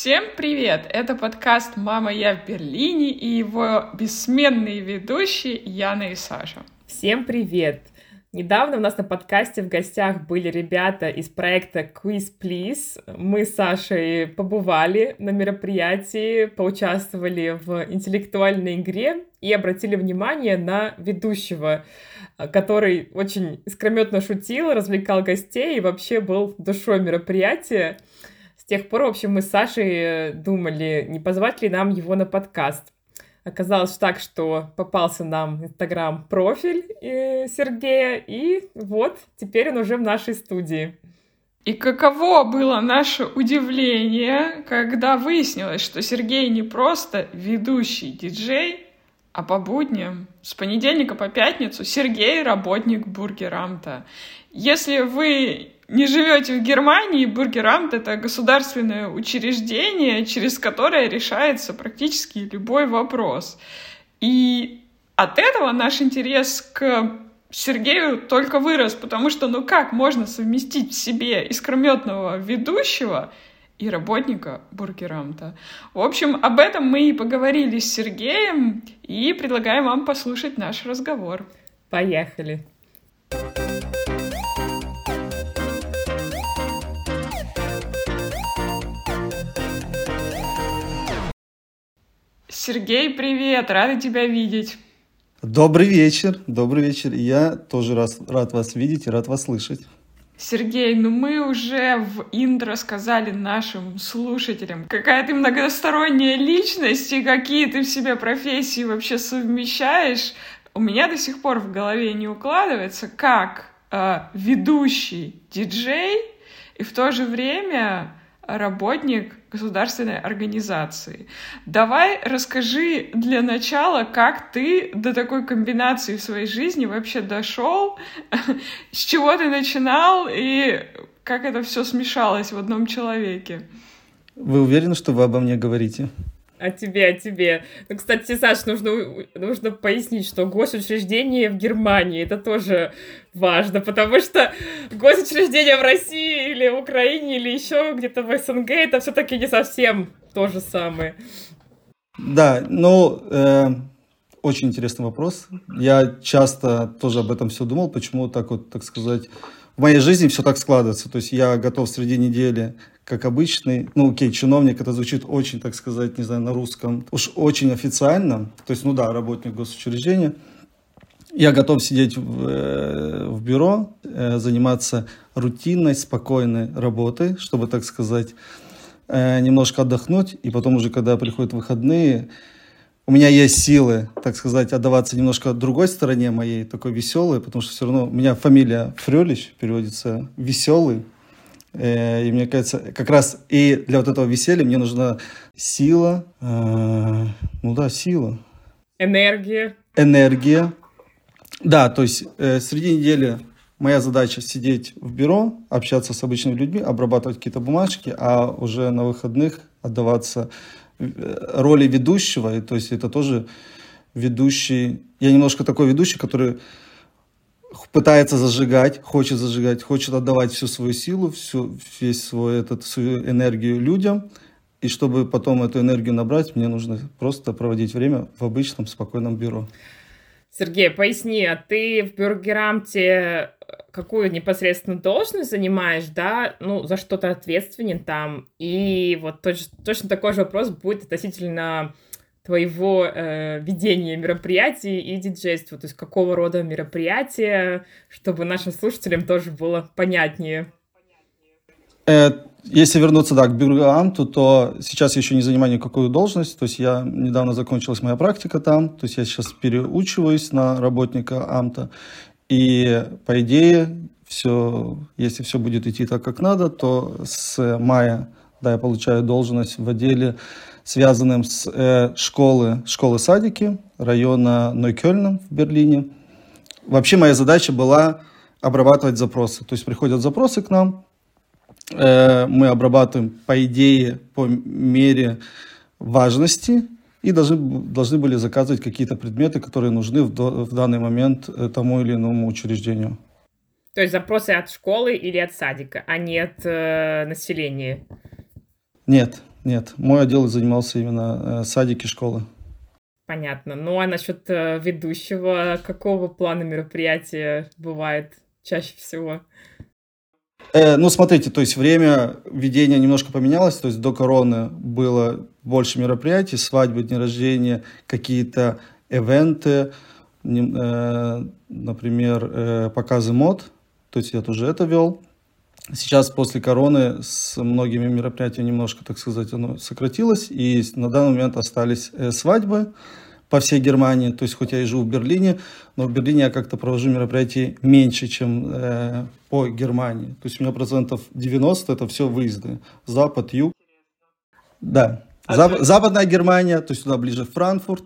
Всем привет! Это подкаст «Мама, я в Берлине» и его бессменные ведущие Яна и Саша. Всем привет! Недавно у нас на подкасте в гостях были ребята из проекта Quiz Please. Мы с Сашей побывали на мероприятии, поучаствовали в интеллектуальной игре и обратили внимание на ведущего, который очень искрометно шутил, развлекал гостей и вообще был душой мероприятия. Тех пор, в общем, мы с Сашей думали, не позвать ли нам его на подкаст. Оказалось так, что попался нам Инстаграм-профиль э, Сергея, и вот, теперь он уже в нашей студии. И каково было наше удивление, когда выяснилось, что Сергей не просто ведущий диджей, а по будням, с понедельника по пятницу, Сергей — работник Бургерамта. Если вы не живете в Германии, Бургерамт — это государственное учреждение, через которое решается практически любой вопрос. И от этого наш интерес к Сергею только вырос, потому что ну как можно совместить в себе искрометного ведущего и работника Бургерамта. В общем, об этом мы и поговорили с Сергеем и предлагаем вам послушать наш разговор. Поехали! Сергей, привет! Рада тебя видеть. Добрый вечер, добрый вечер. Я тоже рад, рад вас видеть и рад вас слышать. Сергей, ну мы уже в интро сказали нашим слушателям, какая ты многосторонняя личность и какие ты в себе профессии вообще совмещаешь. У меня до сих пор в голове не укладывается, как э, ведущий диджей и в то же время работник государственной организации. Давай расскажи для начала, как ты до такой комбинации в своей жизни вообще дошел, с чего ты начинал и как это все смешалось в одном человеке. Вы уверены, что вы обо мне говорите? О тебе, о тебе. Ну, кстати, Саш, нужно, нужно пояснить, что госучреждение в Германии, это тоже важно, потому что госучреждение в России или в Украине или еще где-то в СНГ, это все-таки не совсем то же самое. Да, ну, э, очень интересный вопрос. Я часто тоже об этом все думал, почему так вот, так сказать, в моей жизни все так складывается. То есть я готов среди недели как обычный, ну, окей, чиновник, это звучит очень, так сказать, не знаю, на русском, уж очень официально, то есть, ну да, работник госучреждения, я готов сидеть в, э, в бюро, э, заниматься рутинной, спокойной работой, чтобы, так сказать, э, немножко отдохнуть, и потом уже, когда приходят выходные, у меня есть силы, так сказать, отдаваться немножко другой стороне моей, такой веселой, потому что все равно у меня фамилия Фрелищ переводится «веселый», и мне кажется, как раз и для вот этого веселья мне нужна сила. Ну да, сила. Энергия. Энергия. Да, то есть э, среди недели моя задача сидеть в бюро, общаться с обычными людьми, обрабатывать какие-то бумажки, а уже на выходных отдаваться роли ведущего. И, то есть это тоже ведущий. Я немножко такой ведущий, который пытается зажигать, хочет зажигать, хочет отдавать всю свою силу, всю, весь свой этот, свою энергию людям. И чтобы потом эту энергию набрать, мне нужно просто проводить время в обычном спокойном бюро. Сергей, поясни, а ты в Бюргерамте какую непосредственно должность занимаешь, да, ну, за что ты ответственен там, и вот точно, точно такой же вопрос будет относительно твоего э, ведения мероприятий и диджейства, то есть какого рода мероприятия, чтобы нашим слушателям тоже было понятнее. Э, если вернуться, да, к Бюргамту, то сейчас еще не занимаю никакую должность, то есть я недавно закончилась моя практика там, то есть я сейчас переучиваюсь на работника Амта, и по идее, все, если все будет идти так, как надо, то с мая, да, я получаю должность в отделе связанным с э, школы, школы-садики района Нойкёльна в Берлине. Вообще моя задача была обрабатывать запросы. То есть приходят запросы к нам, э, мы обрабатываем по идее, по мере важности и должны, должны были заказывать какие-то предметы, которые нужны в, в данный момент э, тому или иному учреждению. То есть запросы от школы или от садика, а не от э, населения? Нет, нет. Мой отдел занимался именно э, садики, школы. Понятно. Ну а насчет э, ведущего, какого плана мероприятия бывает чаще всего? Э, ну, смотрите, то есть время ведения немножко поменялось, то есть до короны было больше мероприятий, свадьбы, дни рождения, какие-то ивенты, э, например, э, показы мод, то есть я тоже это вел. Сейчас после короны с многими мероприятиями немножко, так сказать, оно сократилось, и на данный момент остались э, свадьбы по всей Германии. То есть, хоть я и живу в Берлине, но в Берлине я как-то провожу мероприятия меньше, чем э, по Германии. То есть у меня процентов 90 это все выезды. Запад, юг. Да. А Зап- ты... Западная Германия, то есть туда ближе Франкфурт.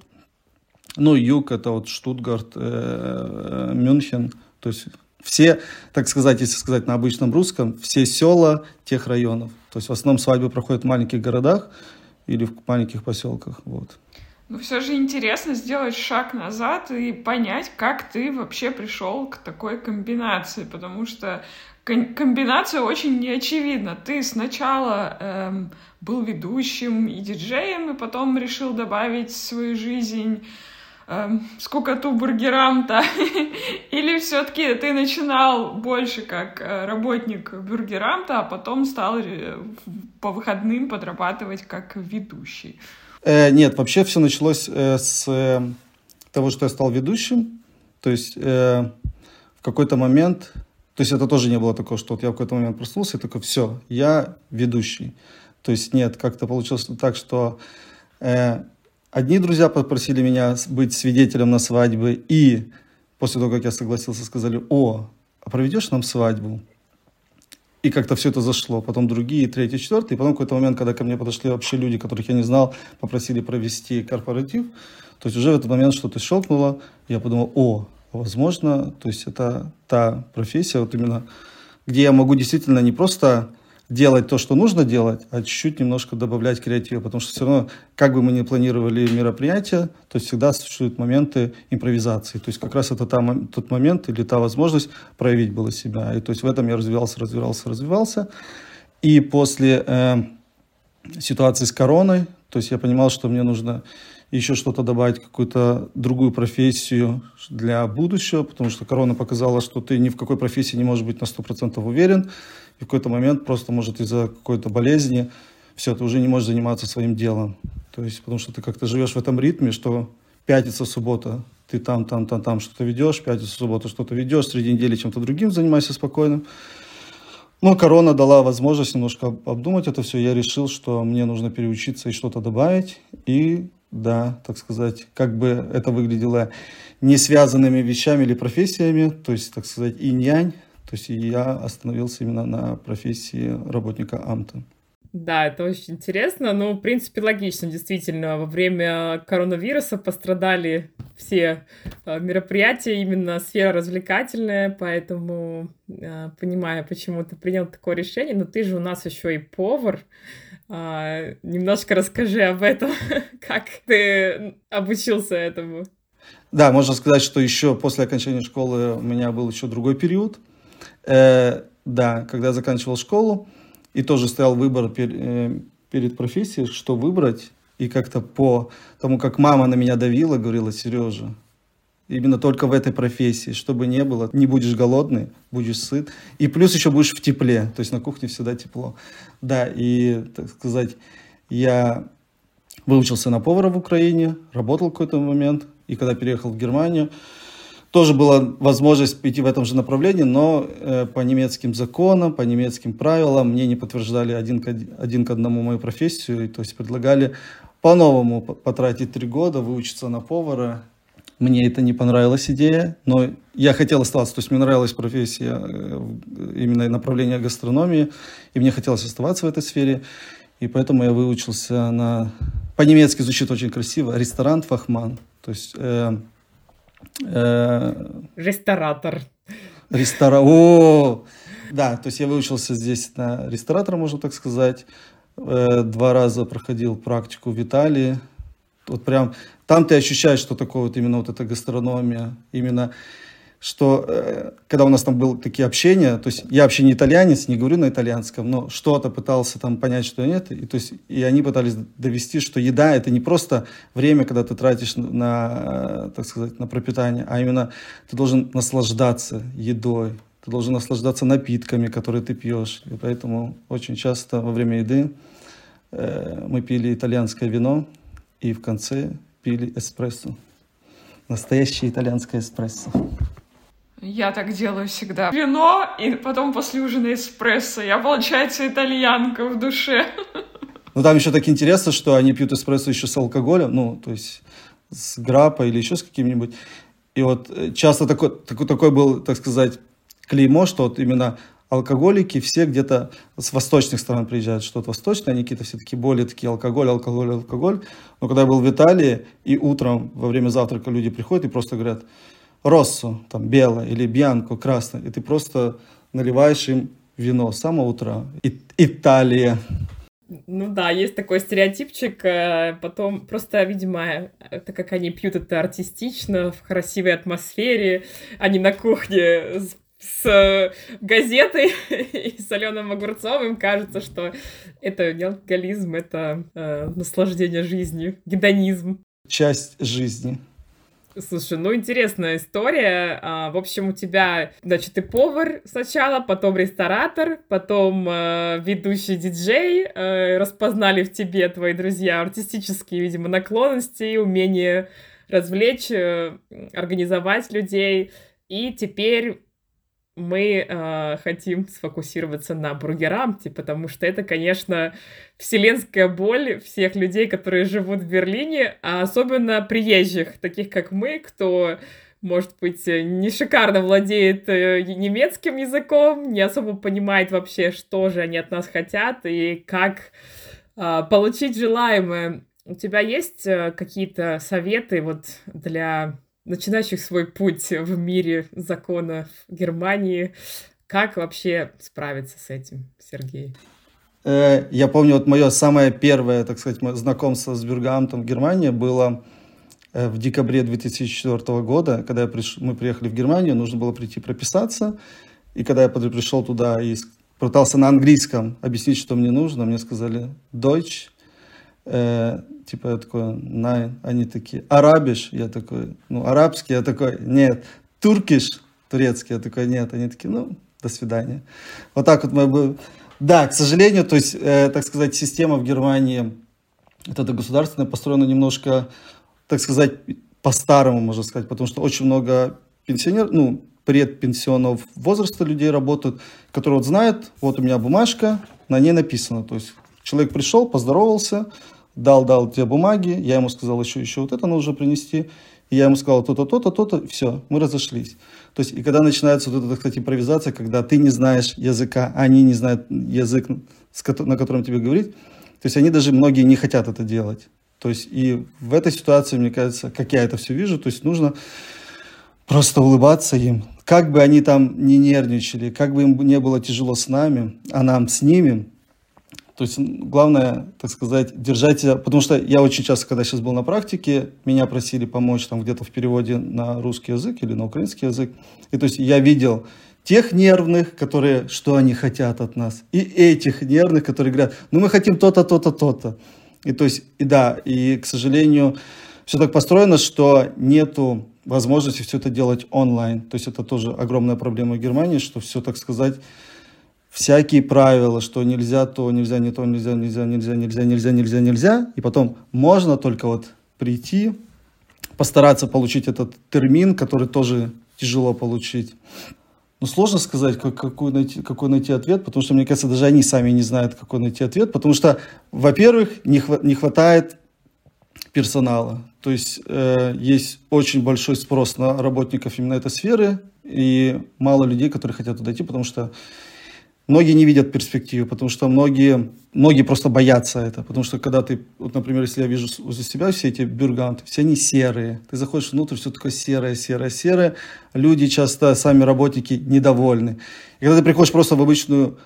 Ну, юг это вот Штутгарт, э, Мюнхен. То есть все, так сказать, если сказать на обычном русском, все села тех районов. То есть в основном свадьбы проходят в маленьких городах или в маленьких поселках. Вот. Но все же интересно сделать шаг назад и понять, как ты вообще пришел к такой комбинации, потому что комбинация очень неочевидна. Ты сначала эм, был ведущим и диджеем, и потом решил добавить в свою жизнь эм, скукоту бургерам-то? Или все-таки ты начинал больше как э, работник бургерамта, а потом стал э, по выходным подрабатывать как ведущий? Э, нет, вообще все началось э, с э, того, что я стал ведущим. То есть в какой-то момент, то есть это тоже не было такого, что вот я в какой-то момент проснулся и такой, все, я ведущий. То есть нет, как-то получилось так, что одни друзья попросили меня быть свидетелем на свадьбе, и после того, как я согласился, сказали, о, а проведешь нам свадьбу? И как-то все это зашло. Потом другие, третий, четвертый. И потом какой-то момент, когда ко мне подошли вообще люди, которых я не знал, попросили провести корпоратив, то есть уже в этот момент что-то щелкнуло. Я подумал, о, возможно, то есть это та профессия, вот именно, где я могу действительно не просто делать то, что нужно делать, а чуть-чуть немножко добавлять креатива, потому что все равно, как бы мы ни планировали мероприятие, то всегда существуют моменты импровизации. То есть как раз это та, тот момент или та возможность проявить было себя. И то есть в этом я развивался, развивался, развивался. И после э, ситуации с короной, то есть я понимал, что мне нужно еще что-то добавить, какую-то другую профессию для будущего, потому что корона показала, что ты ни в какой профессии не можешь быть на 100% уверен, и в какой-то момент просто может из-за какой-то болезни все, ты уже не можешь заниматься своим делом. То есть, потому что ты как-то живешь в этом ритме, что пятница, суббота, ты там, там, там, там что-то ведешь, пятница, суббота что-то ведешь, среди недели чем-то другим занимайся спокойно. Но корона дала возможность немножко обдумать это все. Я решил, что мне нужно переучиться и что-то добавить. И да, так сказать, как бы это выглядело не связанными вещами или профессиями, то есть, так сказать, инь-янь, то есть я остановился именно на профессии работника АМТа. Да, это очень интересно. Ну, в принципе, логично, действительно. Во время коронавируса пострадали все э, мероприятия, именно сфера развлекательная, поэтому э, понимаю, почему ты принял такое решение. Но ты же у нас еще и повар. А, немножко расскажи об этом, как ты обучился этому. Да, можно сказать, что еще после окончания школы у меня был еще другой период. Э, да, когда я заканчивал школу, и тоже стоял выбор пер, э, перед профессией, что выбрать. И как-то по тому, как мама на меня давила, говорила, Сережа, Именно только в этой профессии, чтобы не было, не будешь голодный, будешь сыт. И плюс еще будешь в тепле, то есть на кухне всегда тепло. Да, и, так сказать, я выучился на повара в Украине, работал какой-то момент, и когда переехал в Германию, тоже была возможность пойти в этом же направлении, но э, по немецким законам, по немецким правилам мне не подтверждали один к, один к одному мою профессию, то есть предлагали по-новому потратить три года, выучиться на повара, мне это не понравилась идея, но я хотел оставаться, то есть мне нравилась профессия, э, именно направление гастрономии, и мне хотелось оставаться в этой сфере, и поэтому я выучился на... По-немецки звучит очень красиво, ресторан Фахман, то есть... Э, э, Ресторатор. Рестора... О! Да, то есть я выучился здесь на ресторатора, можно так сказать. Э, два раза проходил практику в Италии, вот прям там ты ощущаешь, что такое вот именно вот эта гастрономия, именно что э, когда у нас там было такие общения, то есть я вообще не итальянец, не говорю на итальянском, но что-то пытался там понять, что нет, и, то есть, и они пытались довести, что еда это не просто время, когда ты тратишь на, так сказать, на пропитание, а именно ты должен наслаждаться едой, ты должен наслаждаться напитками, которые ты пьешь. И поэтому очень часто во время еды э, мы пили итальянское вино и в конце пили эспрессо. Настоящее итальянское эспрессо. Я так делаю всегда. Вино, и потом после ужина эспрессо. Я, получается, итальянка в душе. Ну, там еще так интересно, что они пьют эспрессо еще с алкоголем, ну, то есть с граппой или еще с каким-нибудь. И вот э, часто такой, такой, такой был, так сказать, клеймо, что вот именно алкоголики все где-то с восточных стран приезжают, что-то восточное, они какие-то все таки более такие алкоголь, алкоголь, алкоголь. Но когда я был в Италии, и утром во время завтрака люди приходят и просто говорят, Россу, там, белое, или Бьянко, красное, и ты просто наливаешь им вино с самого утра. И, Италия. Ну да, есть такой стереотипчик, э, потом просто, видимо, это как они пьют это артистично, в красивой атмосфере, они на кухне с с газетой и соленым огурцом, им кажется, что это не алкоголизм, это э, наслаждение жизнью, гедонизм. Часть жизни. Слушай, ну интересная история. А, в общем, у тебя, значит, ты повар сначала, потом ресторатор, потом э, ведущий диджей. Э, распознали в тебе твои друзья артистические, видимо, наклонности, умение развлечь, э, организовать людей. И теперь мы э, хотим сфокусироваться на бургерамте, потому что это, конечно, вселенская боль всех людей, которые живут в Берлине, а особенно приезжих, таких как мы, кто может быть, не шикарно владеет э, немецким языком, не особо понимает вообще, что же они от нас хотят и как э, получить желаемое. У тебя есть э, какие-то советы вот для начинающих свой путь в мире закона в Германии. Как вообще справиться с этим, Сергей? Э, я помню, вот мое самое первое, так сказать, знакомство с Бюргамтом в Германии было э, в декабре 2004 года, когда приш... мы приехали в Германию, нужно было прийти прописаться. И когда я пришел туда и пытался на английском объяснить, что мне нужно, мне сказали Deutsch, э, типа я такой, на, они такие, арабиш, я такой, ну, арабский, я такой, нет, туркиш, турецкий, я такой, нет, они такие, ну, до свидания. Вот так вот мы бы, да, к сожалению, то есть, э, так сказать, система в Германии, вот это государственная, построена немножко, так сказать, по-старому, можно сказать, потому что очень много пенсионеров, ну, предпенсионного возраста людей работают, которые вот знают, вот у меня бумажка, на ней написано, то есть человек пришел, поздоровался, дал, дал те бумаги, я ему сказал еще, еще вот это нужно принести, и я ему сказал то-то, то-то, то-то, все, мы разошлись. То есть, и когда начинается вот эта, сказать, импровизация, когда ты не знаешь языка, они не знают язык, на котором тебе говорить, то есть они даже многие не хотят это делать. То есть и в этой ситуации, мне кажется, как я это все вижу, то есть нужно просто улыбаться им. Как бы они там не нервничали, как бы им не было тяжело с нами, а нам с ними, то есть главное, так сказать, держать потому что я очень часто, когда сейчас был на практике, меня просили помочь там где-то в переводе на русский язык или на украинский язык. И то есть я видел тех нервных, которые, что они хотят от нас, и этих нервных, которые говорят, ну мы хотим то-то, то-то, то-то. И то есть, и да, и, к сожалению, все так построено, что нету возможности все это делать онлайн. То есть это тоже огромная проблема Германии, что все, так сказать, всякие правила, что нельзя то, нельзя не то, нельзя, нельзя, нельзя, нельзя, нельзя, нельзя, нельзя. И потом можно только вот прийти, постараться получить этот термин, который тоже тяжело получить. Ну, сложно сказать, как, какой, найти, какой найти ответ, потому что, мне кажется, даже они сами не знают, какой найти ответ, потому что, во-первых, не, хва- не хватает персонала. То есть э, есть очень большой спрос на работников именно этой сферы, и мало людей, которые хотят туда идти, потому что Многие не видят перспективы, потому что многие, многие просто боятся это. Потому что когда ты, вот, например, если я вижу возле себя все эти бюрганты, все они серые. Ты заходишь внутрь, все такое серое, серое, серое. Люди часто, сами работники, недовольны. И когда ты приходишь просто в обычную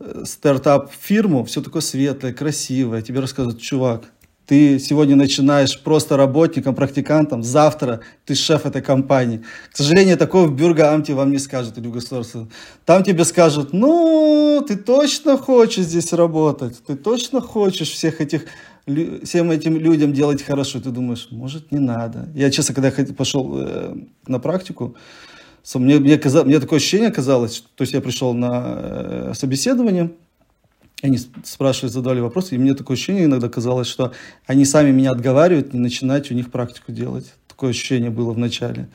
э, стартап-фирму, все такое светлое, красивое. Тебе рассказывают, чувак, ты сегодня начинаешь просто работником, практикантом, завтра ты шеф этой компании. К сожалению, такого в Бюргаамте вам не скажут или в государстве. Там тебе скажут, ну, ты точно хочешь здесь работать, ты точно хочешь всех этих всем этим людям делать хорошо. Ты думаешь, может, не надо. Я, честно, когда пошел э, на практику, мне, мне, казалось, мне такое ощущение казалось, то есть я пришел на э, собеседование, они спрашивали, задавали вопросы, и мне такое ощущение иногда казалось, что они сами меня отговаривают не начинать у них практику делать. Такое ощущение было в начале.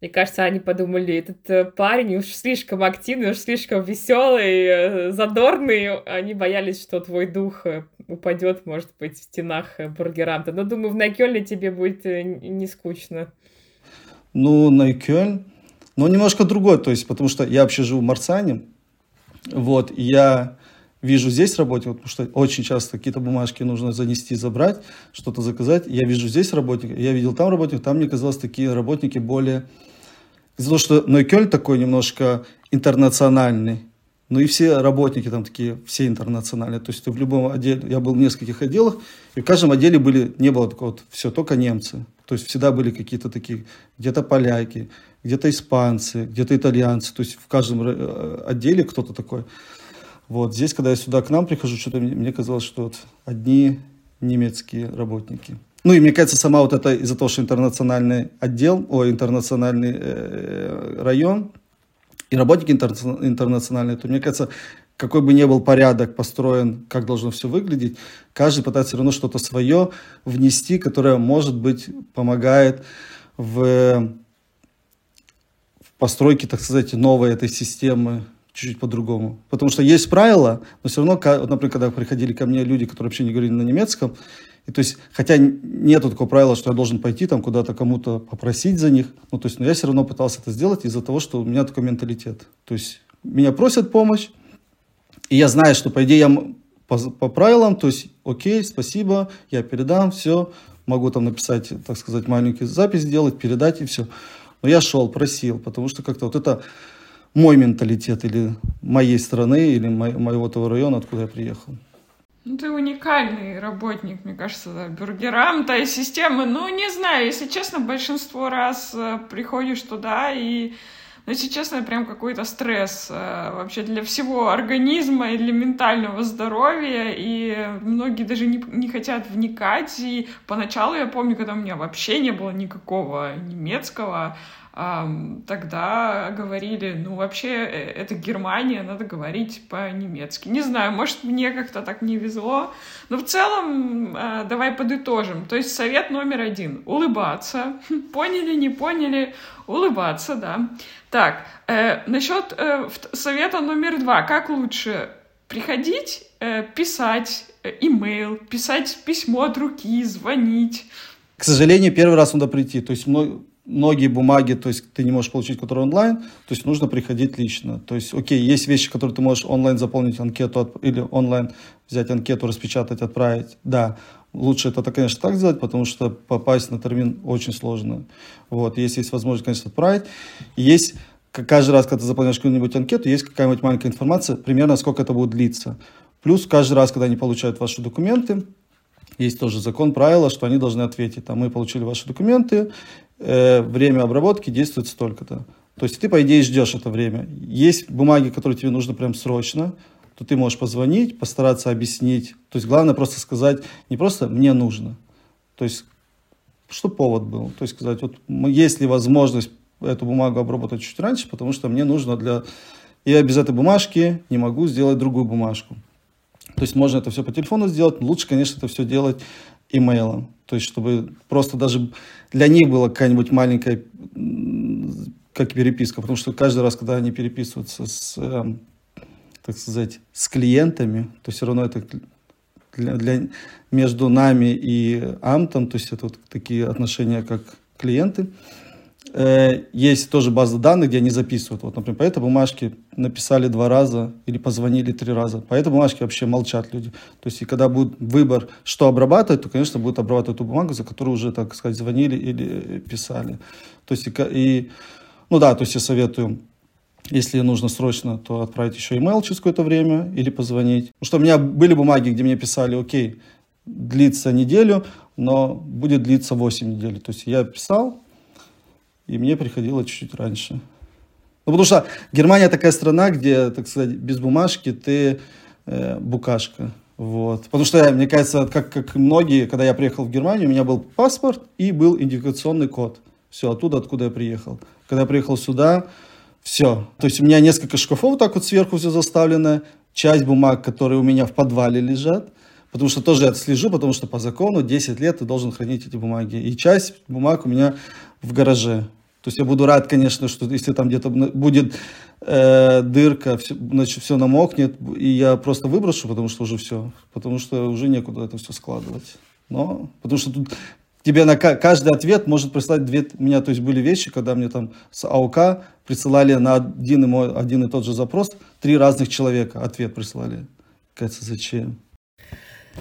Мне кажется, они подумали, этот э, парень уж слишком активный, уж слишком веселый, э, задорный. Они боялись, что твой дух э, упадет, может быть, в стенах бургеранта. Но думаю, в Найкёльне тебе будет не скучно. Ну, Найкёльн, но немножко другой, то есть, потому что я вообще живу в Марсане, вот, и я вижу здесь работников, потому что очень часто какие-то бумажки нужно занести, забрать, что-то заказать. Я вижу здесь работников, я видел там работников, там мне казалось такие работники более... Из-за того, что Нойкёль такой немножко интернациональный, ну и все работники там такие, все интернациональные. То есть в любом отделе, я был в нескольких отделах, и в каждом отделе были, не было такого вот, все, только немцы. То есть всегда были какие-то такие, где-то поляки, где-то испанцы, где-то итальянцы. То есть в каждом э, отделе кто-то такой. Вот здесь, когда я сюда к нам прихожу, что-то мне, мне казалось, что вот одни немецкие работники. Ну и мне кажется, сама вот это из-за того, что интернациональный отдел, о, интернациональный э, район и работники интернациональные, то мне кажется, какой бы ни был порядок построен, как должно все выглядеть, каждый пытается все равно что-то свое внести, которое, может быть, помогает в, в постройке, так сказать, новой этой системы чуть-чуть по-другому. Потому что есть правила, но все равно, вот, например, когда приходили ко мне люди, которые вообще не говорили на немецком, и то есть, хотя нету такого правила, что я должен пойти там куда-то кому-то попросить за них, ну, то есть, но я все равно пытался это сделать из-за того, что у меня такой менталитет. То есть, меня просят помощь, и я знаю, что, по идее, я по, по правилам, то есть, окей, спасибо, я передам, все, могу там написать, так сказать, маленький запись сделать, передать и все. Но я шел, просил, потому что как-то вот это мой менталитет или моей страны, или мо моего того района, откуда я приехал. Ну, ты уникальный работник, мне кажется, да. бюргерам, та системы. Ну, не знаю, если честно, большинство раз э, приходишь туда и ну, если честно, прям какой-то стресс э, вообще для всего организма и для ментального здоровья, и многие даже не, не хотят вникать, и поначалу я помню, когда у меня вообще не было никакого немецкого, тогда говорили, ну, вообще, э, это Германия, надо говорить по-немецки. Не знаю, может, мне как-то так не везло, но в целом а, давай подытожим. То есть совет номер один — улыбаться. Поняли, не поняли? Улыбаться, да. Так, э, насчет э, совета номер два. Как лучше приходить, э, писать э, имейл, писать письмо от руки, звонить? К сожалению, первый раз надо прийти. То есть многие бумаги, то есть ты не можешь получить, которые онлайн, то есть нужно приходить лично. То есть, окей, есть вещи, которые ты можешь онлайн заполнить анкету или онлайн взять анкету, распечатать, отправить. Да, лучше это, конечно, так сделать, потому что попасть на термин очень сложно. Вот, если есть возможность, конечно, отправить. Есть каждый раз, когда ты заполняешь какую-нибудь анкету, есть какая-нибудь маленькая информация, примерно сколько это будет длиться. Плюс каждый раз, когда они получают ваши документы, есть тоже закон, правило, что они должны ответить. Там мы получили ваши документы, э, время обработки действует столько-то. То есть ты, по идее, ждешь это время. Есть бумаги, которые тебе нужно прям срочно, то ты можешь позвонить, постараться объяснить. То есть главное просто сказать, не просто «мне нужно», то есть что повод был. То есть сказать, вот есть ли возможность эту бумагу обработать чуть раньше, потому что мне нужно для... Я без этой бумажки не могу сделать другую бумажку. То есть можно это все по телефону сделать, лучше, конечно, это все делать имейлом. То есть, чтобы просто даже для них была какая-нибудь маленькая, как переписка, потому что каждый раз, когда они переписываются с, э, так сказать, с клиентами, то все равно это для, для, между нами и Амтом, то есть это вот такие отношения, как клиенты, Э, есть тоже база данных, где они записывают. Вот, например, по этой бумажке написали два раза или позвонили три раза. По этой бумажке вообще молчат люди. То есть, и когда будет выбор, что обрабатывать, то, конечно, будут обрабатывать ту бумагу, за которую уже, так сказать, звонили или писали. То есть, и, и ну да, то есть я советую если нужно срочно, то отправить еще email через какое-то время или позвонить. Потому что у меня были бумаги, где мне писали, окей, длиться неделю, но будет длиться 8 недель. То есть я писал, и мне приходило чуть-чуть раньше. Ну, потому что Германия такая страна, где, так сказать, без бумажки ты э, букашка. Вот. Потому что, мне кажется, как, как многие, когда я приехал в Германию, у меня был паспорт и был идентификационный код. Все, оттуда, откуда я приехал. Когда я приехал сюда, все. То есть у меня несколько шкафов так вот сверху все заставлено. Часть бумаг, которые у меня в подвале лежат. Потому что тоже я слежу, потому что по закону 10 лет ты должен хранить эти бумаги. И часть бумаг у меня в гараже. То есть я буду рад, конечно, что если там где-то будет э, дырка, все, значит, все намокнет, и я просто выброшу, потому что уже все, потому что уже некуда это все складывать. Но, потому что тут тебе на каждый ответ может прислать две, у меня, то есть были вещи, когда мне там с АОК присылали на один и, мой, один и тот же запрос, три разных человека ответ присылали. Кажется, зачем?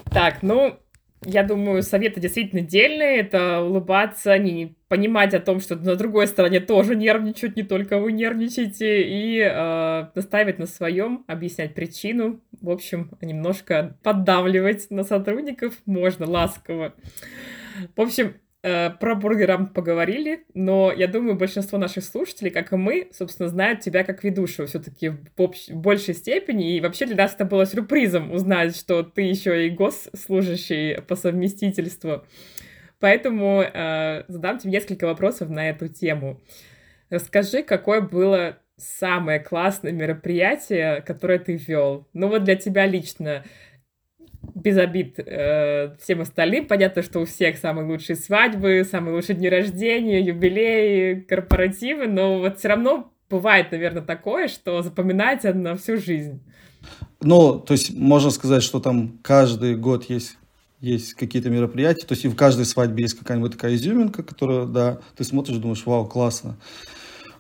Так, ну, я думаю, советы действительно дельные. Это улыбаться, не понимать о том, что на другой стороне тоже нервничают, не только вы нервничаете, и э, настаивать на своем, объяснять причину. В общем, немножко поддавливать на сотрудников можно ласково. В общем, Э, про бургерам поговорили, но я думаю, большинство наших слушателей, как и мы, собственно, знают тебя как ведущего все-таки в, общ... большей степени, и вообще для нас это было сюрпризом узнать, что ты еще и госслужащий по совместительству. Поэтому э, задам тебе несколько вопросов на эту тему. Расскажи, какое было самое классное мероприятие, которое ты вел? Ну вот для тебя лично, без обид э, всем остальным. Понятно, что у всех самые лучшие свадьбы, самые лучшие дни рождения, юбилеи, корпоративы, но вот все равно бывает, наверное, такое, что запоминается на всю жизнь. Ну, то есть можно сказать, что там каждый год есть есть какие-то мероприятия, то есть и в каждой свадьбе есть какая-нибудь такая изюминка, которая, да, ты смотришь, думаешь, вау, классно.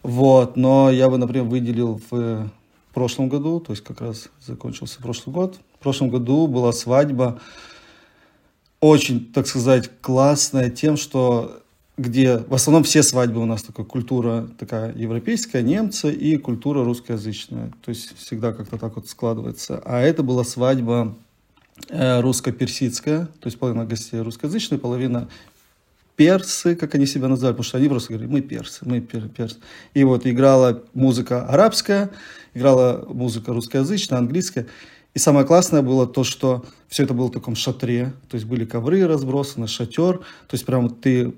Вот, но я бы, например, выделил в прошлом году, то есть как раз закончился прошлый год. В прошлом году была свадьба, очень, так сказать, классная тем, что где в основном все свадьбы у нас такая культура такая европейская, немцы и культура русскоязычная. То есть всегда как-то так вот складывается. А это была свадьба э, русско-персидская, то есть половина гостей русскоязычная, половина персы, как они себя называют, потому что они просто говорили, мы персы, мы пер, персы. И вот играла музыка арабская, играла музыка русскоязычная, английская. И самое классное было то, что все это было в таком шатре, то есть были ковры разбросаны, шатер, то есть прям ты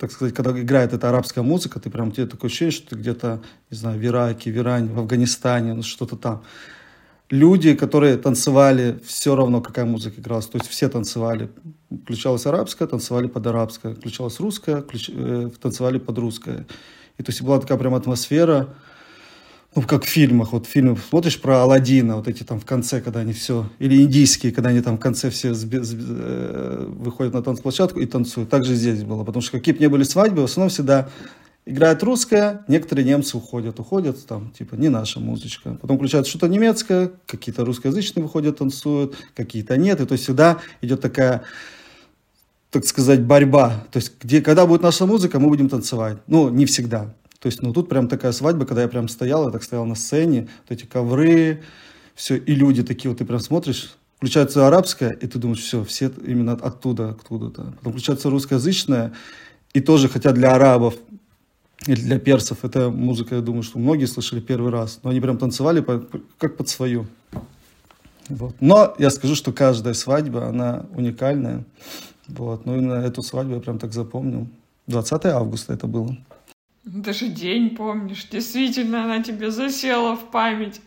так сказать, когда играет эта арабская музыка, ты прям, тебе такое ощущение, что ты где-то, не знаю, в Ираке, в Иране, в Афганистане, ну, что-то там. Люди, которые танцевали, все равно какая музыка игралась, то есть все танцевали. Включалась арабская, танцевали под арабское, включалась русская, включ... э, танцевали под русское. И то есть была такая прям атмосфера, ну, как в фильмах, вот фильмы смотришь про Алладина, вот эти там в конце, когда они все, или индийские, когда они там в конце все сби, сби, э, выходят на танцплощадку и танцуют. Так же здесь было, потому что какие бы ни были свадьбы, в основном всегда играет русская, некоторые немцы уходят, уходят, там, типа, не наша музычка. Потом включают что-то немецкое, какие-то русскоязычные выходят, танцуют, какие-то нет. И то есть всегда идет такая, так сказать, борьба. То есть, где, когда будет наша музыка, мы будем танцевать. Ну, не всегда. То есть, ну, тут прям такая свадьба, когда я прям стоял, я так стоял на сцене, вот эти ковры, все, и люди такие, вот ты прям смотришь, включается арабская, и ты думаешь, все, все именно оттуда, откуда-то. Потом включается русскоязычная, и тоже, хотя для арабов или для персов. Это музыка, я думаю, что многие слышали первый раз. Но они прям танцевали по, как под свою. Вот. Но я скажу, что каждая свадьба, она уникальная. Вот. Ну, именно эту свадьбу я прям так запомнил. 20 августа это было. Даже день помнишь. Действительно, она тебе засела в память.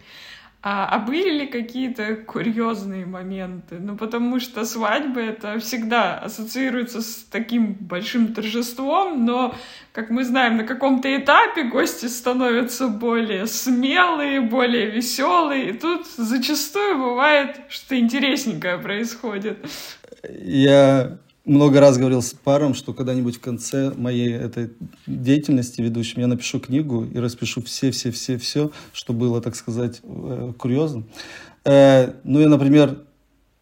А, а были ли какие-то курьезные моменты? Ну, потому что свадьбы это всегда ассоциируется с таким большим торжеством, но, как мы знаем, на каком-то этапе гости становятся более смелые, более веселые, и тут зачастую бывает что интересненькое происходит. Я много раз говорил с паром, что когда-нибудь в конце моей этой деятельности ведущим я напишу книгу и распишу все-все-все-все, что было, так сказать, э, курьезным. Э, ну и, например,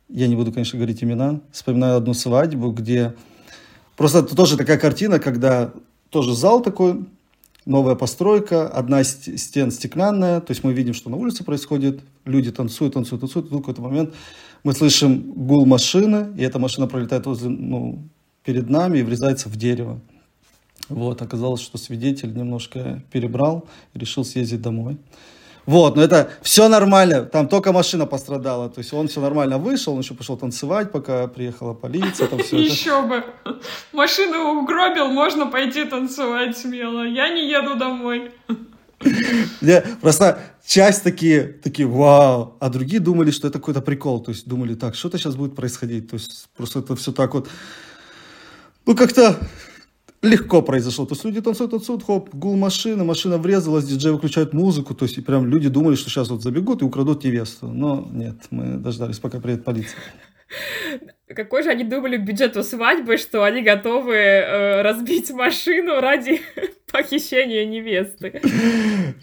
я не буду, конечно, говорить имена, вспоминаю одну свадьбу, где просто это тоже такая картина, когда тоже зал такой, новая постройка, одна стен стеклянная, то есть мы видим, что на улице происходит, люди танцуют, танцуют, танцуют, и в какой-то момент мы слышим гул машины, и эта машина пролетает возле, ну, перед нами и врезается в дерево. Вот, оказалось, что свидетель немножко перебрал решил съездить домой. Вот, но это все нормально, там только машина пострадала, то есть он все нормально вышел, он еще пошел танцевать, пока приехала полиция, там все Еще бы, машину угробил, можно пойти танцевать смело, я не еду домой. Я, просто часть такие, такие, вау, а другие думали, что это какой-то прикол, то есть думали, так, что-то сейчас будет происходить, то есть просто это все так вот, ну как-то легко произошло. То есть люди танцуют, танцуют, хоп, гул машины, машина врезалась, диджей выключает музыку, то есть прям люди думали, что сейчас вот забегут и украдут невесту. Но нет, мы дождались, пока приедет полиция. Какой же они думали бюджет у свадьбы, что они готовы э, разбить машину ради похищения невесты?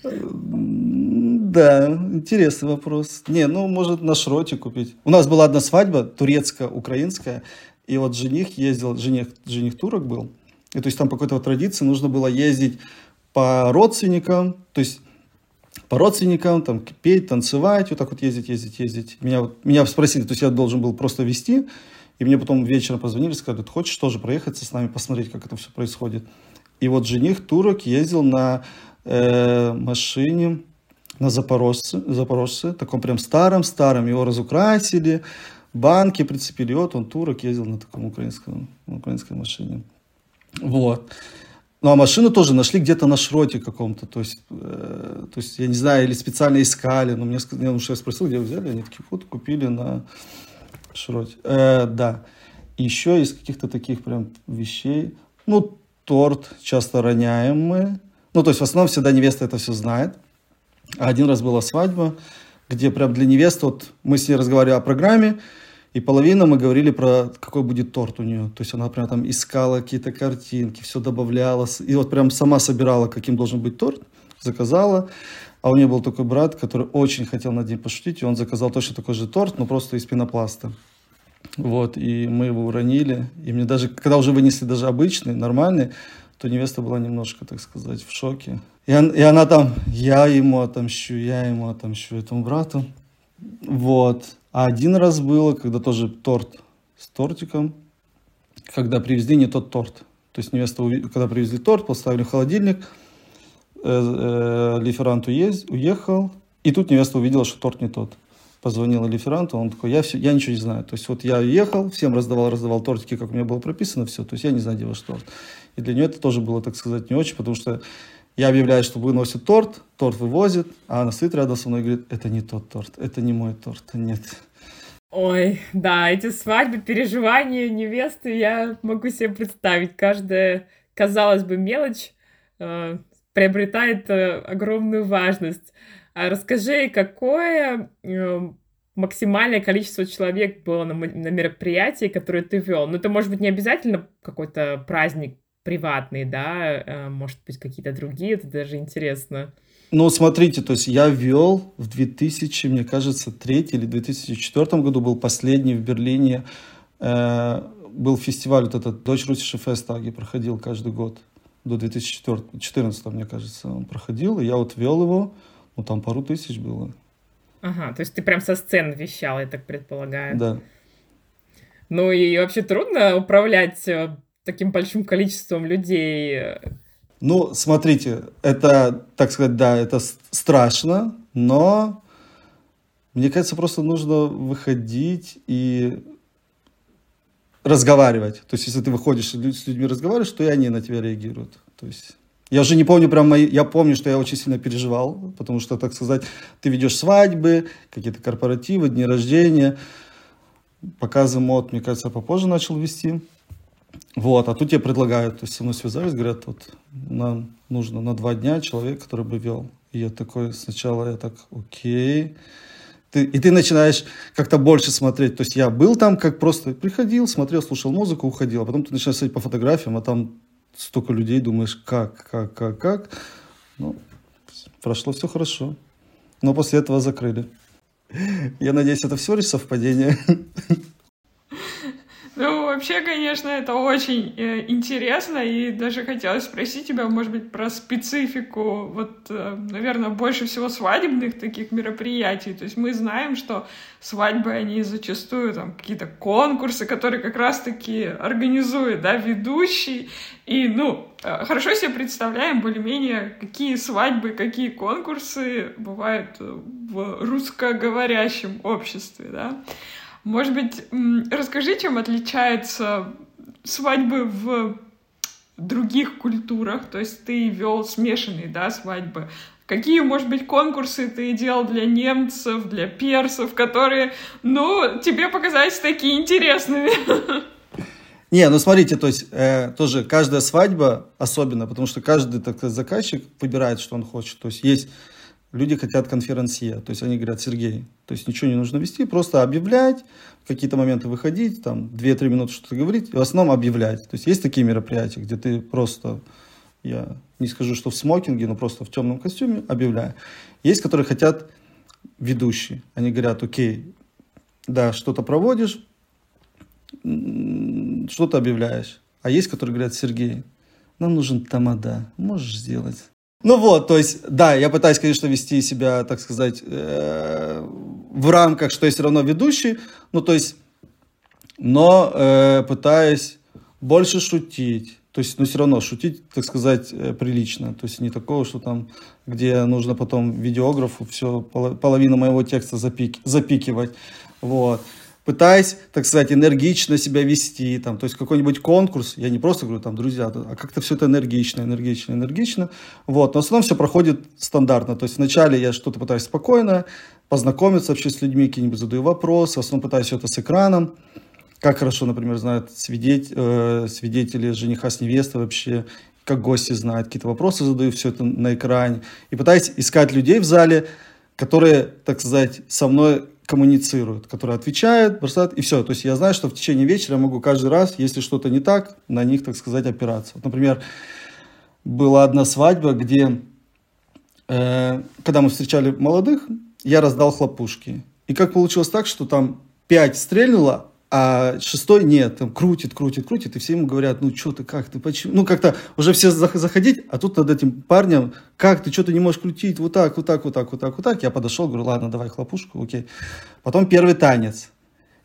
Да, интересный вопрос. Не, ну, может, на шроте купить. У нас была одна свадьба, турецко-украинская, и вот жених ездил, жених, жених турок был, и то есть там по какой-то традиции нужно было ездить по родственникам, то есть по родственникам, там, петь, танцевать, вот так вот ездить, ездить, ездить. Меня, меня спросили, то есть я должен был просто вести, и мне потом вечером позвонили, сказали, хочешь тоже проехаться с нами, посмотреть, как это все происходит. И вот жених турок ездил на э, машине, на Запорожце, Запорожце, таком прям старом-старом, его разукрасили, банки прицепили, вот он турок ездил на таком украинском, украинской машине. Вот. Ну, а машину тоже нашли где-то на шроте каком-то, то есть, э, то есть, я не знаю, или специально искали, но мне сказали, ну, что я спросил, где взяли, они такие, вот, купили на шроте. Э, да. еще из каких-то таких прям вещей, ну, торт часто роняем мы, ну, то есть, в основном всегда невеста это все знает. А один раз была свадьба, где прям для невесты, вот мы с ней разговаривали о программе, и половина мы говорили про какой будет торт у нее. То есть она прям там искала какие-то картинки, все добавляла. И вот прям сама собирала, каким должен быть торт. Заказала. А у нее был такой брат, который очень хотел над ним пошутить. И он заказал точно такой же торт, но просто из пенопласта. Вот, и мы его уронили. И мне даже, когда уже вынесли даже обычный, нормальный, то невеста была немножко, так сказать, в шоке. И, он, и она там, я ему отомщу, я ему отомщу, этому брату. Вот. А один раз было, когда тоже торт с тортиком, когда привезли не тот торт. То есть невеста, когда привезли торт, поставили в холодильник, э, э, лиферант уехал, и тут невеста увидела, что торт не тот. Позвонила лиферанту, он такой, я, все, я ничего не знаю. То есть вот я уехал, всем раздавал, раздавал тортики, как у меня было прописано, все. То есть я не знаю, где ваш торт. И для нее это тоже было, так сказать, не очень, потому что я объявляю, что выносит торт, торт вывозит, а она стоит рядом со мной и говорит, это не тот торт, это не мой торт, нет. Ой, да, эти свадьбы, переживания невесты, я могу себе представить. Каждая, казалось бы, мелочь э, приобретает э, огромную важность. А расскажи, какое э, максимальное количество человек было на, на мероприятии, которое ты вел? Ну, это может быть не обязательно какой-то праздник приватные, да, э, может быть, какие-то другие, это даже интересно. Ну, смотрите, то есть я вел в 2000, мне кажется, 3 или 2004 году был последний в Берлине, э, был фестиваль, вот этот Дочь Russische Festtage проходил каждый год, до 2014, мне кажется, он проходил, и я вот вел его, ну, там пару тысяч было. Ага, то есть ты прям со сцены вещал, я так предполагаю. Да. Ну и вообще трудно управлять э, таким большим количеством людей? Ну, смотрите, это, так сказать, да, это страшно, но мне кажется, просто нужно выходить и разговаривать. То есть, если ты выходишь с людьми разговариваешь, то и они на тебя реагируют. То есть, я уже не помню прям мои... Я помню, что я очень сильно переживал, потому что, так сказать, ты ведешь свадьбы, какие-то корпоративы, дни рождения. Показы мод, мне кажется, попозже начал вести. Вот, а тут тебе предлагают, то есть со мной связались, говорят, вот нам нужно на два дня человек, который бы вел. И я такой, сначала я так, окей. Ты, и ты начинаешь как-то больше смотреть. То есть я был там, как просто приходил, смотрел, слушал музыку, уходил. А потом ты начинаешь смотреть по фотографиям, а там столько людей, думаешь, как, как, как, как. Ну, прошло все хорошо. Но после этого закрыли. Я надеюсь, это всего лишь совпадение. Ну, вообще, конечно, это очень э, интересно, и даже хотелось спросить тебя, может быть, про специфику, вот, э, наверное, больше всего свадебных таких мероприятий. То есть мы знаем, что свадьбы, они зачастую там какие-то конкурсы, которые как раз-таки организует, да, ведущий, и, ну, э, хорошо себе представляем более-менее, какие свадьбы, какие конкурсы бывают в русскоговорящем обществе, да. Может быть, расскажи, чем отличаются свадьбы в других культурах, то есть ты вел смешанные, да, свадьбы. Какие, может быть, конкурсы ты делал для немцев, для персов, которые, ну, тебе показались такие интересными? Не, ну смотрите, то есть э, тоже каждая свадьба особенно, потому что каждый так заказчик выбирает, что он хочет. То есть есть люди хотят конференция, то есть они говорят, Сергей, то есть ничего не нужно вести, просто объявлять, в какие-то моменты выходить, там 2-3 минуты что-то говорить, и в основном объявлять. То есть есть такие мероприятия, где ты просто, я не скажу, что в смокинге, но просто в темном костюме объявляю. Есть, которые хотят ведущие, они говорят, окей, да, что-то проводишь, что-то объявляешь. А есть, которые говорят, Сергей, нам нужен тамада, можешь сделать. Ну вот, то есть, да, я пытаюсь, конечно, вести себя, так сказать, э, в рамках, что я все равно ведущий, ну то есть, но э, пытаюсь больше шутить, то есть, ну все равно шутить, так сказать, э, прилично, то есть не такого, что там, где нужно потом видеографу все, половину моего текста запик, запикивать, вот пытаясь, так сказать, энергично себя вести, там, то есть какой-нибудь конкурс, я не просто говорю, там, друзья, а как-то все это энергично, энергично, энергично, вот, но в основном все проходит стандартно, то есть вначале я что-то пытаюсь спокойно, познакомиться вообще с людьми, какие-нибудь задаю вопросы, в основном пытаюсь все это с экраном, как хорошо, например, знают свидеть, э, свидетели жениха с невестой вообще, как гости знают, какие-то вопросы задаю, все это на экране, и пытаюсь искать людей в зале, которые, так сказать, со мной коммуницируют, которые отвечают, бросают, и все. То есть я знаю, что в течение вечера я могу каждый раз, если что-то не так, на них, так сказать, опираться. Вот, например, была одна свадьба, где, э, когда мы встречали молодых, я раздал хлопушки. И как получилось так, что там пять стрельнуло, а шестой нет, там крутит, крутит, крутит, и все ему говорят, ну что ты, как ты, почему? Ну как-то уже все заходить, а тут над этим парнем, как ты, что ты не можешь крутить, вот так, вот так, вот так, вот так, вот так. Я подошел, говорю, ладно, давай хлопушку, окей. Потом первый танец.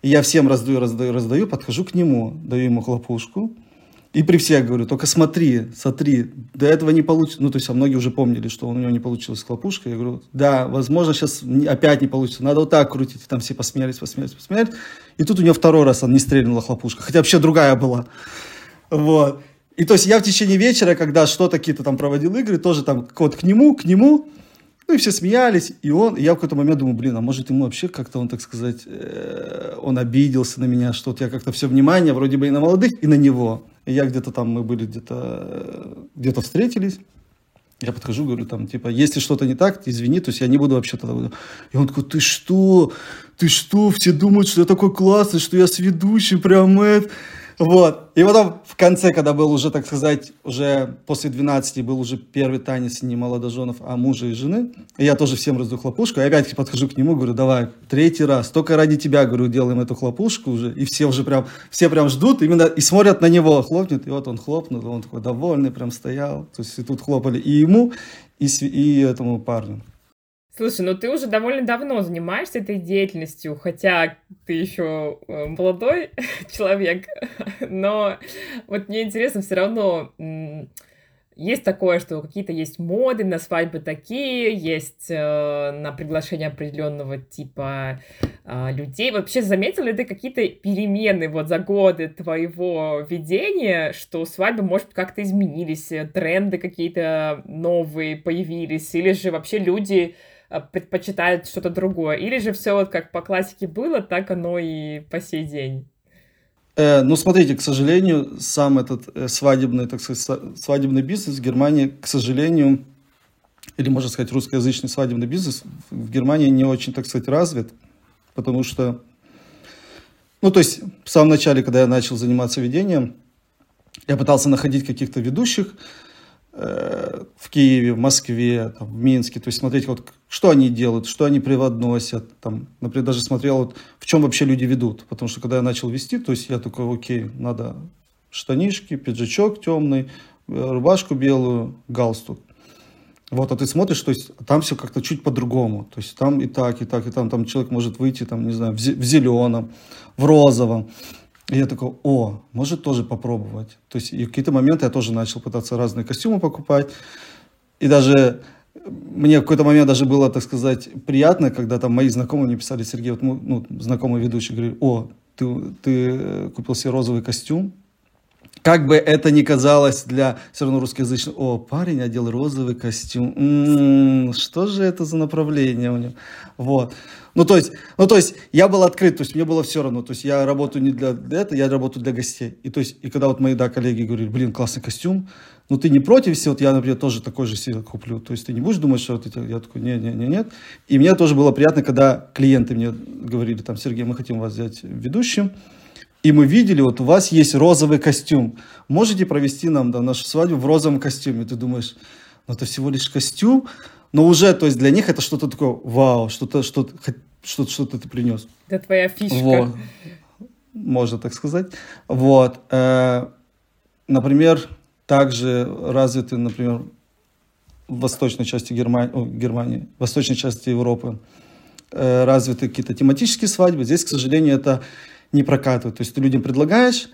И я всем раздаю, раздаю, раздаю, подхожу к нему, даю ему хлопушку. И при всех говорю, только смотри, смотри, до этого не получится. Ну, то есть, а многие уже помнили, что у него не получилось с хлопушкой. Я говорю, да, возможно, сейчас опять не получится. Надо вот так крутить. И там все посмеялись, посмеялись, посмеялись. И тут у него второй раз он не стрельнула хлопушка. Хотя вообще другая была. Вот. И то есть я в течение вечера, когда что-то какие-то там проводил игры, тоже там вот к нему, к нему, ну и все смеялись, и он, и я в какой-то момент думаю, блин, а может ему вообще как-то он, так сказать, э, он обиделся на меня, что вот я как-то все внимание вроде бы и на молодых, и на него. Я где-то там, мы были где-то, э, где-то встретились, я подхожу, говорю, там, типа, если что-то не так, извини, то есть я не буду вообще тогда... И он такой, ты что? Ты что? Все думают, что я такой классный, что я с ведущим, прям это... Вот. И потом в конце, когда был уже, так сказать, уже после 12 был уже первый танец не молодоженов, а мужа и жены. Я тоже всем раздаю хлопушку. И опять подхожу к нему, говорю, давай, третий раз. Только ради тебя, говорю, делаем эту хлопушку уже. И все уже прям, все прям ждут именно и смотрят на него. Хлопнет, и вот он хлопнул, он такой довольный прям стоял. То есть и тут хлопали и ему, и, и этому парню. Слушай, ну ты уже довольно давно занимаешься этой деятельностью, хотя ты еще э, молодой человек, но вот мне интересно все равно, есть такое, что какие-то есть моды на свадьбы такие, есть э, на приглашение определенного типа э, людей. Вообще заметил ли ты какие-то перемены вот за годы твоего ведения, что свадьбы, может, как-то изменились, тренды какие-то новые появились, или же вообще люди Э, предпочитают что-то другое? Или же все вот как по классике было, так оно и по сей день? Э, ну, смотрите, к сожалению, сам этот э, свадебный, так сказать, свадебный бизнес в Германии, к сожалению, или, можно сказать, русскоязычный свадебный бизнес в Германии не очень, так сказать, развит, потому что, ну, то есть, в самом начале, когда я начал заниматься ведением, я пытался находить каких-то ведущих, в Киеве, в Москве, там, в Минске, то есть смотреть, вот, что они делают, что они преподносят, там, например, даже смотрел, вот, в чем вообще люди ведут, потому что когда я начал вести, то есть я такой, окей, надо штанишки, пиджачок темный, э, рубашку белую, галстук. Вот, а ты смотришь, то есть там все как-то чуть по-другому. То есть там и так, и так, и там, там человек может выйти, там, не знаю, в зеленом, в розовом. И я такой, о, может тоже попробовать. То есть и в какие-то моменты я тоже начал пытаться разные костюмы покупать. И даже мне в какой-то момент даже было, так сказать, приятно, когда там мои знакомые мне писали, Сергей, вот ну, знакомый ведущий, говорит, о, ты, ты купил себе розовый костюм, как бы это ни казалось для все равно русскоязычного, о, парень одел розовый костюм, м-м, что же это за направление у него, вот. Ну, то есть, ну, то есть, я был открыт, то есть, мне было все равно, то есть, я работаю не для, этого, я работаю для гостей, и то есть, и когда вот мои, да, коллеги говорили, блин, классный костюм, ну, ты не против, все, вот я, например, тоже такой же себе куплю, то есть, ты не будешь думать, что это, я такой, нет, нет, нет, нет, и мне тоже было приятно, когда клиенты мне говорили, там, Сергей, мы хотим вас взять ведущим, и мы видели, вот у вас есть розовый костюм. Можете провести нам да, нашу свадьбу в розовом костюме? Ты думаешь, ну это всего лишь костюм, но уже, то есть для них это что-то такое, вау, что-то, что-то, что-то, что-то ты принес. Это твоя фишка. Вот. Можно так сказать. Вот. Э, например, также развиты, например, в восточной части Германии, о, Германии в восточной части Европы э, развиты какие-то тематические свадьбы. Здесь, к сожалению, это не прокатывает. То есть ты людям предлагаешь,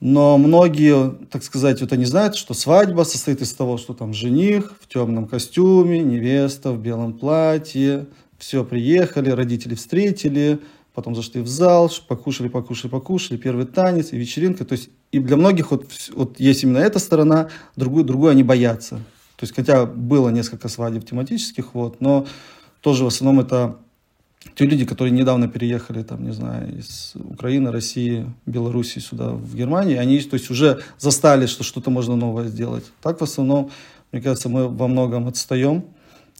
но многие, так сказать, вот они знают, что свадьба состоит из того, что там жених в темном костюме, невеста в белом платье, все, приехали, родители встретили, потом зашли в зал, покушали, покушали, покушали, первый танец и вечеринка. То есть и для многих вот, вот есть именно эта сторона, другую, другую они боятся. То есть хотя было несколько свадеб тематических, вот, но тоже в основном это те люди, которые недавно переехали, там, не знаю, из Украины, России, Белоруссии сюда, в Германию, они, то есть, уже застали, что что-то можно новое сделать. Так, в основном, мне кажется, мы во многом отстаем,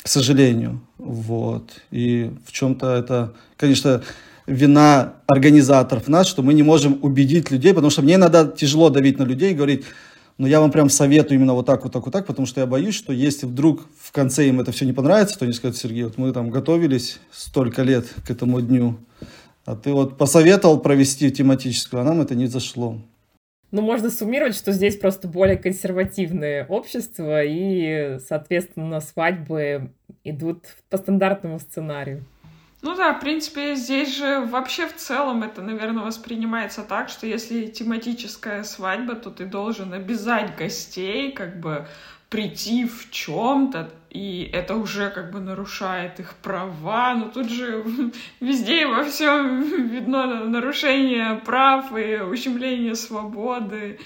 к сожалению, вот. И в чем-то это, конечно, вина организаторов нас, что мы не можем убедить людей, потому что мне иногда тяжело давить на людей и говорить, но я вам прям советую именно вот так, вот так, вот так, потому что я боюсь, что если вдруг в конце им это все не понравится, то они скажут, Сергей, вот мы там готовились столько лет к этому дню, а ты вот посоветовал провести тематическую, а нам это не зашло. Ну, можно суммировать, что здесь просто более консервативное общество, и, соответственно, свадьбы идут по стандартному сценарию. Ну да, в принципе, здесь же вообще в целом это, наверное, воспринимается так, что если тематическая свадьба, то ты должен обязать гостей как бы прийти в чем-то, и это уже как бы нарушает их права. Но тут же везде и во всем видно нарушение прав и ущемление свободы.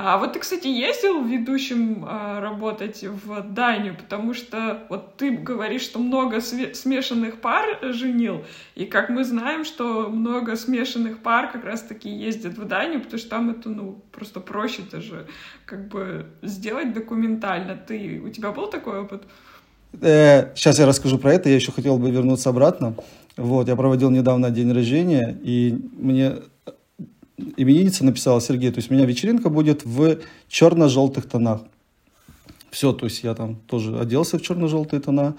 А вот ты, кстати, ездил ведущим а, работать в Данию, потому что вот ты говоришь, что много смешанных пар женил, и как мы знаем, что много смешанных пар как раз-таки ездят в Данию, потому что там это, ну, просто проще даже как бы сделать документально. Ты, у тебя был такой опыт? Э, сейчас я расскажу про это, я еще хотел бы вернуться обратно. Вот, я проводил недавно день рождения, и мне именинница написала, Сергей, то есть у меня вечеринка будет в черно-желтых тонах. Все, то есть я там тоже оделся в черно-желтые тона.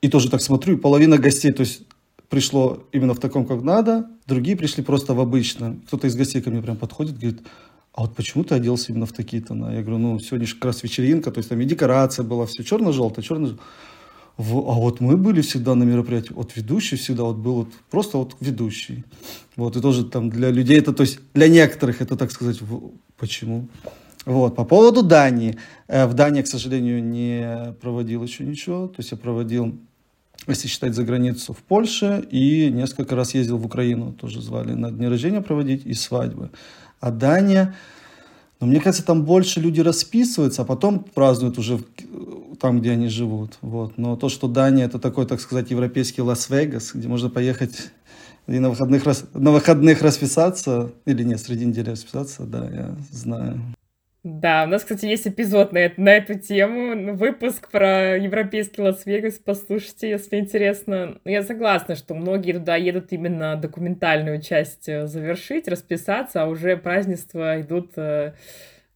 И тоже так смотрю, и половина гостей, то есть пришло именно в таком, как надо, другие пришли просто в обычном. Кто-то из гостей ко мне прям подходит, говорит, а вот почему ты оделся именно в такие тона? Я говорю, ну, сегодня же как раз вечеринка, то есть там и декорация была, все черно-желтое, черно-желтое. В, а вот мы были всегда на мероприятии, вот ведущий всегда вот был вот просто вот ведущий. Вот, и тоже там для людей это, то есть для некоторых это, так сказать, в, почему? Вот, по поводу Дании. Э, в Дании, к сожалению, не проводил еще ничего. То есть я проводил, если считать за границу, в Польше и несколько раз ездил в Украину. Тоже звали на дни рождения проводить и свадьбы. А Дания, ну, мне кажется, там больше люди расписываются, а потом празднуют уже там, где они живут. Вот. Но то, что Дания это такой, так сказать, европейский Лас-Вегас, где можно поехать и на выходных, на выходных расписаться, или нет, среди недели расписаться, да, я знаю. Да, у нас, кстати, есть эпизод на, это, на эту тему, выпуск про европейский Лас-Вегас, послушайте, если интересно. Я согласна, что многие туда едут именно документальную часть э, завершить, расписаться, а уже празднества идут э,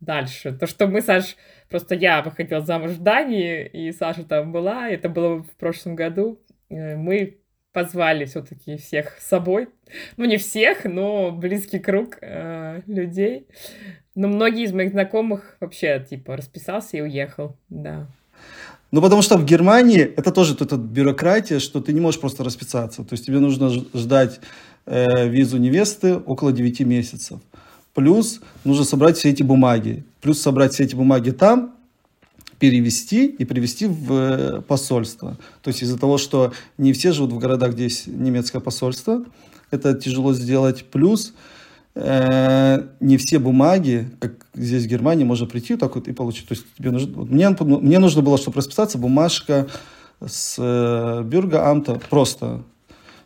дальше. То, что мы, Саш, Просто я выходила замуж в Дании, и Саша там была, это было в прошлом году. Э, мы позвали все-таки всех с собой. Ну, не всех, но близкий круг э, людей. Но многие из моих знакомых вообще, типа, расписался и уехал, да. Ну, потому что в Германии это тоже тут бюрократия, что ты не можешь просто расписаться. То есть тебе нужно ждать э, визу невесты около 9 месяцев. Плюс нужно собрать все эти бумаги. Плюс собрать все эти бумаги там, перевести и привести в э, посольство. То есть из-за того, что не все живут в городах, где есть немецкое посольство, это тяжело сделать. Плюс не все бумаги, как здесь в Германии, можно прийти так вот и получить. То есть тебе нужно, мне, мне нужно было, чтобы расписаться, бумажка с э, бюргоамта просто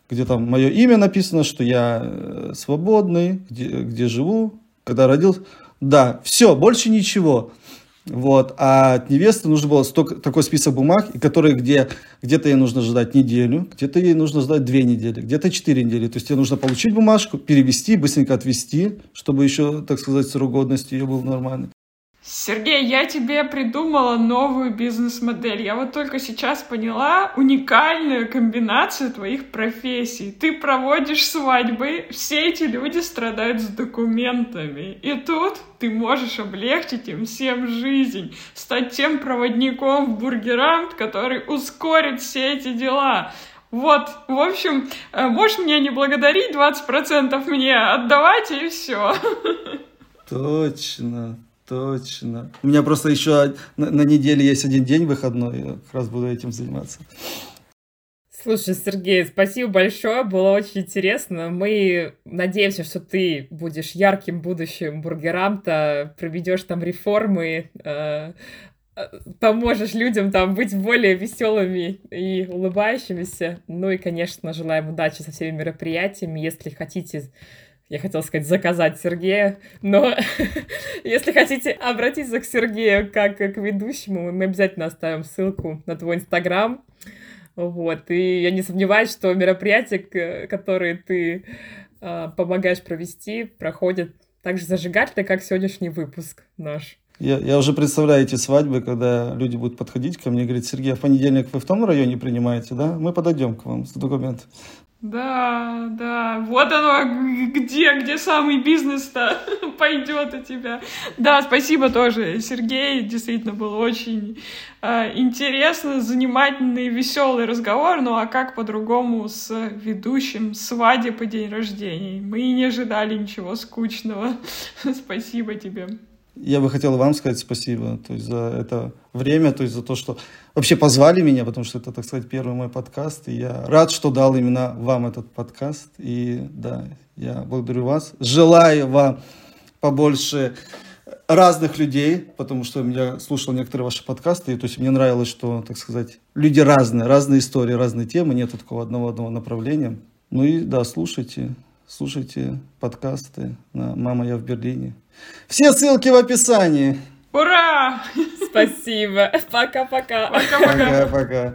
где там мое имя написано, что я э, свободный, где, где живу, когда родился. Да, все, больше ничего. Вот. А от невесты нужно было столько, такой список бумаг, которые где, где-то ей нужно ждать неделю, где-то ей нужно ждать две недели, где-то четыре недели. То есть тебе нужно получить бумажку, перевести, быстренько отвести, чтобы еще, так сказать, срок годности ее был нормальный. Сергей, я тебе придумала новую бизнес-модель. Я вот только сейчас поняла уникальную комбинацию твоих профессий. Ты проводишь свадьбы, все эти люди страдают с документами. И тут ты можешь облегчить им всем жизнь, стать тем проводником в бургерант, который ускорит все эти дела. Вот, в общем, э, можешь меня не благодарить, 20% мне отдавать и все. Точно, Точно. У меня просто еще на, на неделе есть один день выходной, я как раз буду этим заниматься. Слушай, Сергей, спасибо большое, было очень интересно. Мы надеемся, что ты будешь ярким будущим бургерам-то, проведешь там реформы, э, поможешь людям там быть более веселыми и улыбающимися. Ну и, конечно, желаем удачи со всеми мероприятиями. Если хотите я хотела сказать заказать Сергея, но если хотите обратиться к Сергею как к ведущему, мы обязательно оставим ссылку на твой инстаграм. Вот, и я не сомневаюсь, что мероприятия, которые ты э, помогаешь провести, проходят так же зажигательно, как сегодняшний выпуск наш. Я, я уже представляю эти свадьбы, когда люди будут подходить ко мне и говорить, Сергей, а в понедельник вы в том районе принимаете, да? Мы подойдем к вам с документом. Да, да, вот оно, где, где самый бизнес-то пойдет у тебя. Да, спасибо тоже, Сергей, действительно был очень э, интересно, занимательный, веселый разговор. Ну а как по-другому с ведущим свадеб и день рождения? Мы не ожидали ничего скучного. спасибо тебе я бы хотел вам сказать спасибо то есть, за это время, то есть за то, что вообще позвали меня, потому что это, так сказать, первый мой подкаст. И я рад, что дал именно вам этот подкаст. И да, я благодарю вас. Желаю вам побольше разных людей, потому что я слушал некоторые ваши подкасты, и то есть мне нравилось, что, так сказать, люди разные, разные истории, разные темы, нет такого одного одного направления. Ну и да, слушайте, слушайте подкасты на «Мама, я в Берлине». Все ссылки в описании. Ура! Спасибо. Пока-пока. Пока-пока. Пока-пока.